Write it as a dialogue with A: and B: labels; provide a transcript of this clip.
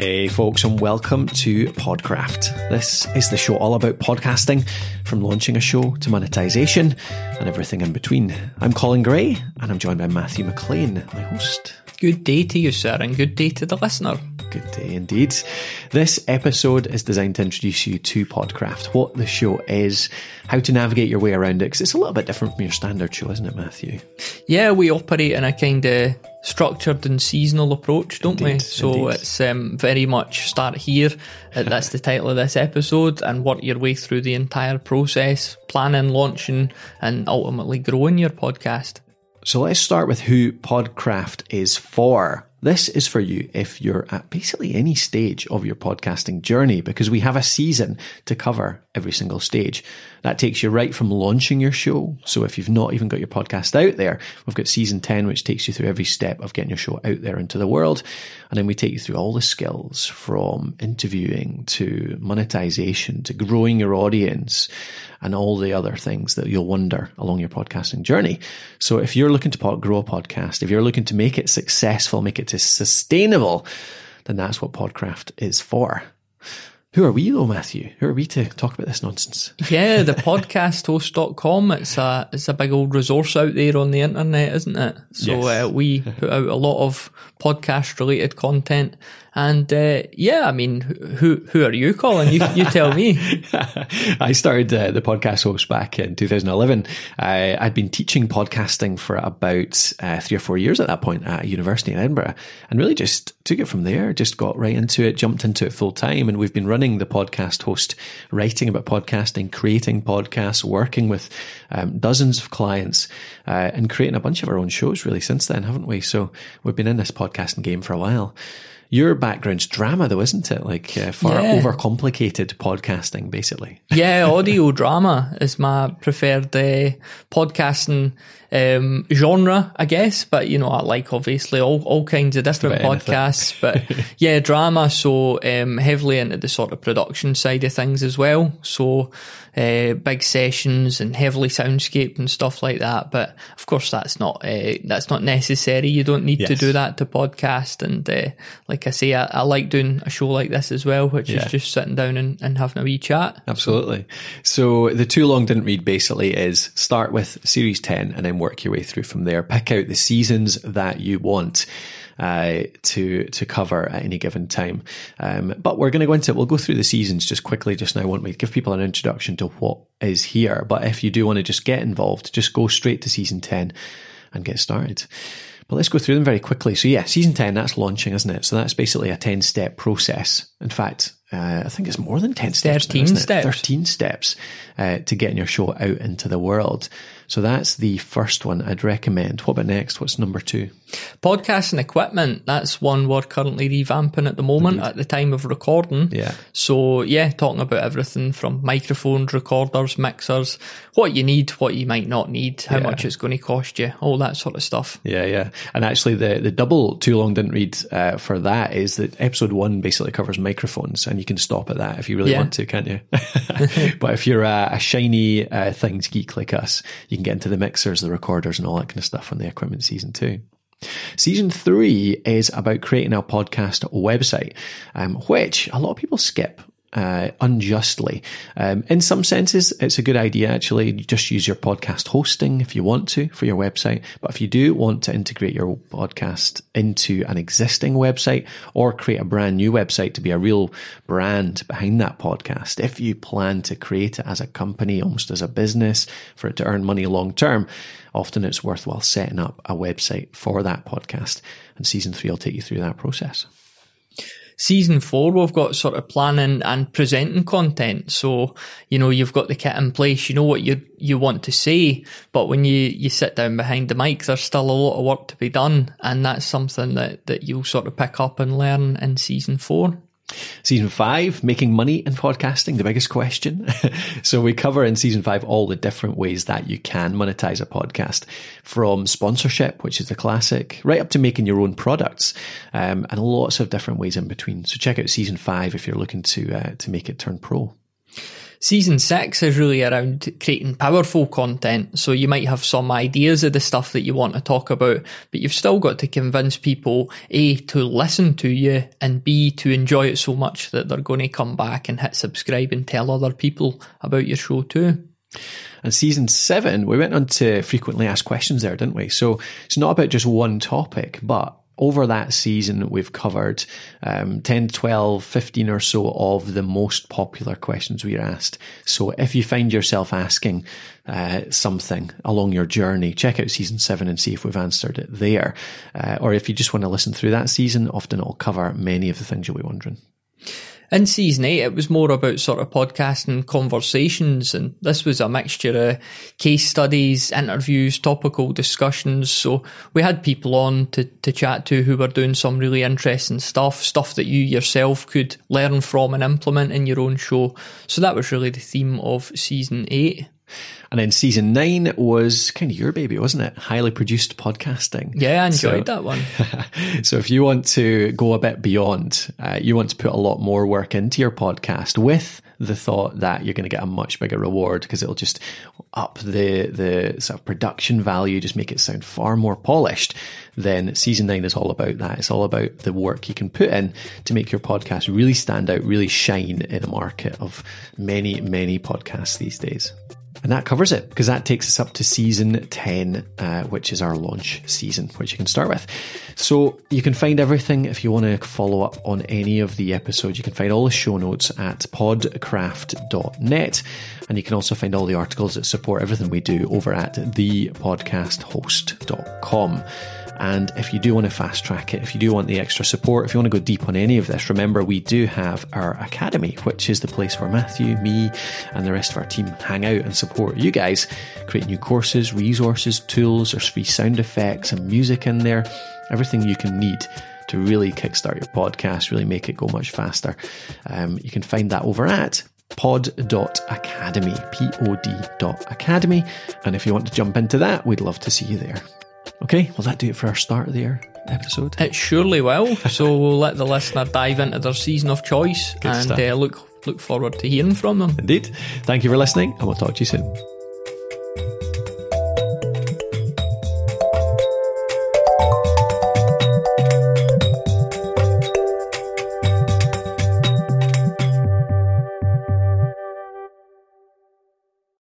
A: Hey, folks, and welcome to Podcraft. This is the show all about podcasting, from launching a show to monetization and everything in between. I'm Colin Gray, and I'm joined by Matthew McLean, my host.
B: Good day to you, sir, and good day to the listener.
A: Good day indeed. This episode is designed to introduce you to Podcraft, what the show is, how to navigate your way around it, because it's a little bit different from your standard show, isn't it, Matthew?
B: Yeah, we operate in a kind of structured and seasonal approach, don't
A: Indeed,
B: we? So
A: indeed.
B: it's um, very much start here. uh, that's the title of this episode, and work your way through the entire process, planning, launching, and ultimately growing your podcast.
A: So let's start with who Podcraft is for. This is for you if you're at basically any stage of your podcasting journey because we have a season to cover every single stage. That takes you right from launching your show. So if you've not even got your podcast out there, we've got season 10, which takes you through every step of getting your show out there into the world. And then we take you through all the skills from interviewing to monetization to growing your audience and all the other things that you'll wonder along your podcasting journey. So if you're looking to grow a podcast, if you're looking to make it successful, make it to sustainable, then that's what Podcraft is for. Who are we though, Matthew? Who are we to talk about this nonsense?
B: Yeah, the podcasthost.com. It's a it's a big old resource out there on the internet, isn't it? So
A: Yes.
B: uh, we put out a lot of podcast related content. And uh, yeah, I mean, who who are you, Colin? You you tell me.
A: I started uh, the podcast host back in 2011. I, I'd been teaching podcasting for about uh, three or four years at that point at a university in Edinburgh and really just took it from there, just got right into it, jumped into it full time. And we've been running the podcast host, writing about podcasting, creating podcasts, working with um, dozens of clients uh, and creating a bunch of our own shows really since then, haven't we? So we've been in this podcasting game for a while. Your background's drama, though, isn't it? Like uh, far
B: Yeah.
A: overcomplicated podcasting, basically.
B: Yeah, audio drama is my preferred uh, podcasting um, genre, I guess. But you know, I like obviously all all kinds of different podcasts. But yeah, drama. So um, heavily into the sort of production side of things as well. So uh, big sessions and heavily soundscape and stuff like that. But of course, that's not uh, that's not necessary. You don't need to do that to podcast. And uh, like I say, I, I like doing a show like this as well, which
A: Yeah.
B: is just sitting down and, and having a wee chat.
A: Absolutely. So the too long didn't read basically is start with series 10 and then work your way through from there. Pick out the seasons that you want. Uh, to to cover at any given time, um, but we're going to go into it. we'll go through the seasons just quickly just now. Won't give people an introduction to what is here? But if you do want to just get involved, just go straight to season ten and get started. But let's go through them very quickly. So yeah, season 10, that's launching, isn't it? So that's basically a 10 step process. In fact, uh, I think it's more than 10 steps. now,
B: 13
A: isn't it?
B: steps.
A: 13 steps uh, to getting your show out into the world. So that's the first one I'd recommend. What about next? What's number two?
B: Podcasting equipment, that's one we're currently revamping at the moment at the time of recording.
A: Yeah.
B: So, yeah, talking about everything from microphones, recorders, mixers, what you need, what you might not need, how
A: Yeah.
B: much it's going to cost you, all that sort of stuff.
A: Yeah, yeah. And actually, the, the double too long didn't read uh, for that is that episode one basically covers microphones, and you can stop at that if you really
B: Yeah.
A: want to, can't you? but if you're a, a shiny uh, things geek like us, you can get into the mixers, the recorders, and all that kind of stuff on the equipment season two. Season three is about creating a podcast website, um, which a lot of people skip. Uh, unjustly. Um, in some senses, it's a good idea actually. Just use your podcast hosting if you want to for your website. But if you do want to integrate your podcast into an existing website or create a brand new website to be a real brand behind that podcast, if you plan to create it as a company, almost as a business for it to earn money long term, often it's worthwhile setting up a website for that podcast. And season three will take you through that process.
B: Season four, we've got sort of planning and presenting content. So, you know, you've got the kit in place, you know what you, you want to say, but when you, you sit down behind the mic, there's still a lot of work to be done. And that's something that, that you'll sort of pick up and learn in season four.
A: Season five, making money in podcasting, the biggest question. so we cover in season five all the different ways that you can monetize a podcast from sponsorship, which is the classic, right up to making your own products, um, and lots of different ways in between. So check out season five if you're looking to, uh, to make it turn pro.
B: Season six is really around creating powerful content. So you might have some ideas of the stuff that you want to talk about, but you've still got to convince people A, to listen to you and B, to enjoy it so much that they're going to come back and hit subscribe and tell other people about your show too.
A: And season seven, we went on to frequently asked questions there, didn't we? So it's not about just one topic, but over that season, we've covered um, 10, 12, 15 or so of the most popular questions we are asked. So if you find yourself asking uh, something along your journey, check out season seven and see if we've answered it there. Uh, or if you just want to listen through that season, often it'll cover many of the things you'll be wondering.
B: In season eight, it was more about sort of podcasting conversations, and this was a mixture of case studies, interviews, topical discussions. So we had people on to, to chat to who were doing some really interesting stuff, stuff that you yourself could learn from and implement in your own show. So that was really the theme of season eight.
A: And then season nine was kind of your baby, wasn't it? Highly produced podcasting.
B: Yeah, I enjoyed so, that one.
A: so if you want to go a bit beyond, uh, you want to put a lot more work into your podcast with the thought that you're going to get a much bigger reward because it'll just up the the sort of production value, just make it sound far more polished. Then season nine is all about that. It's all about the work you can put in to make your podcast really stand out, really shine in a market of many, many podcasts these days. And that covers it because that takes us up to season 10, uh, which is our launch season, which you can start with. So you can find everything if you want to follow up on any of the episodes. You can find all the show notes at podcraft.net. And you can also find all the articles that support everything we do over at thepodcasthost.com. And if you do want to fast track it, if you do want the extra support, if you want to go deep on any of this, remember we do have our academy, which is the place where Matthew, me, and the rest of our team hang out and support you guys, create new courses, resources, tools. There's free sound effects and music in there, everything you can need to really kickstart your podcast, really make it go much faster. Um, you can find that over at pod.academy, P-O-D dot academy. And if you want to jump into that, we'd love to see you there. Okay, will that do it for our start of the year episode?
B: It surely will. so we'll let the listener dive into their season of choice Good and uh, look look forward to hearing from them.
A: Indeed. Thank you for listening, and we'll talk to you soon.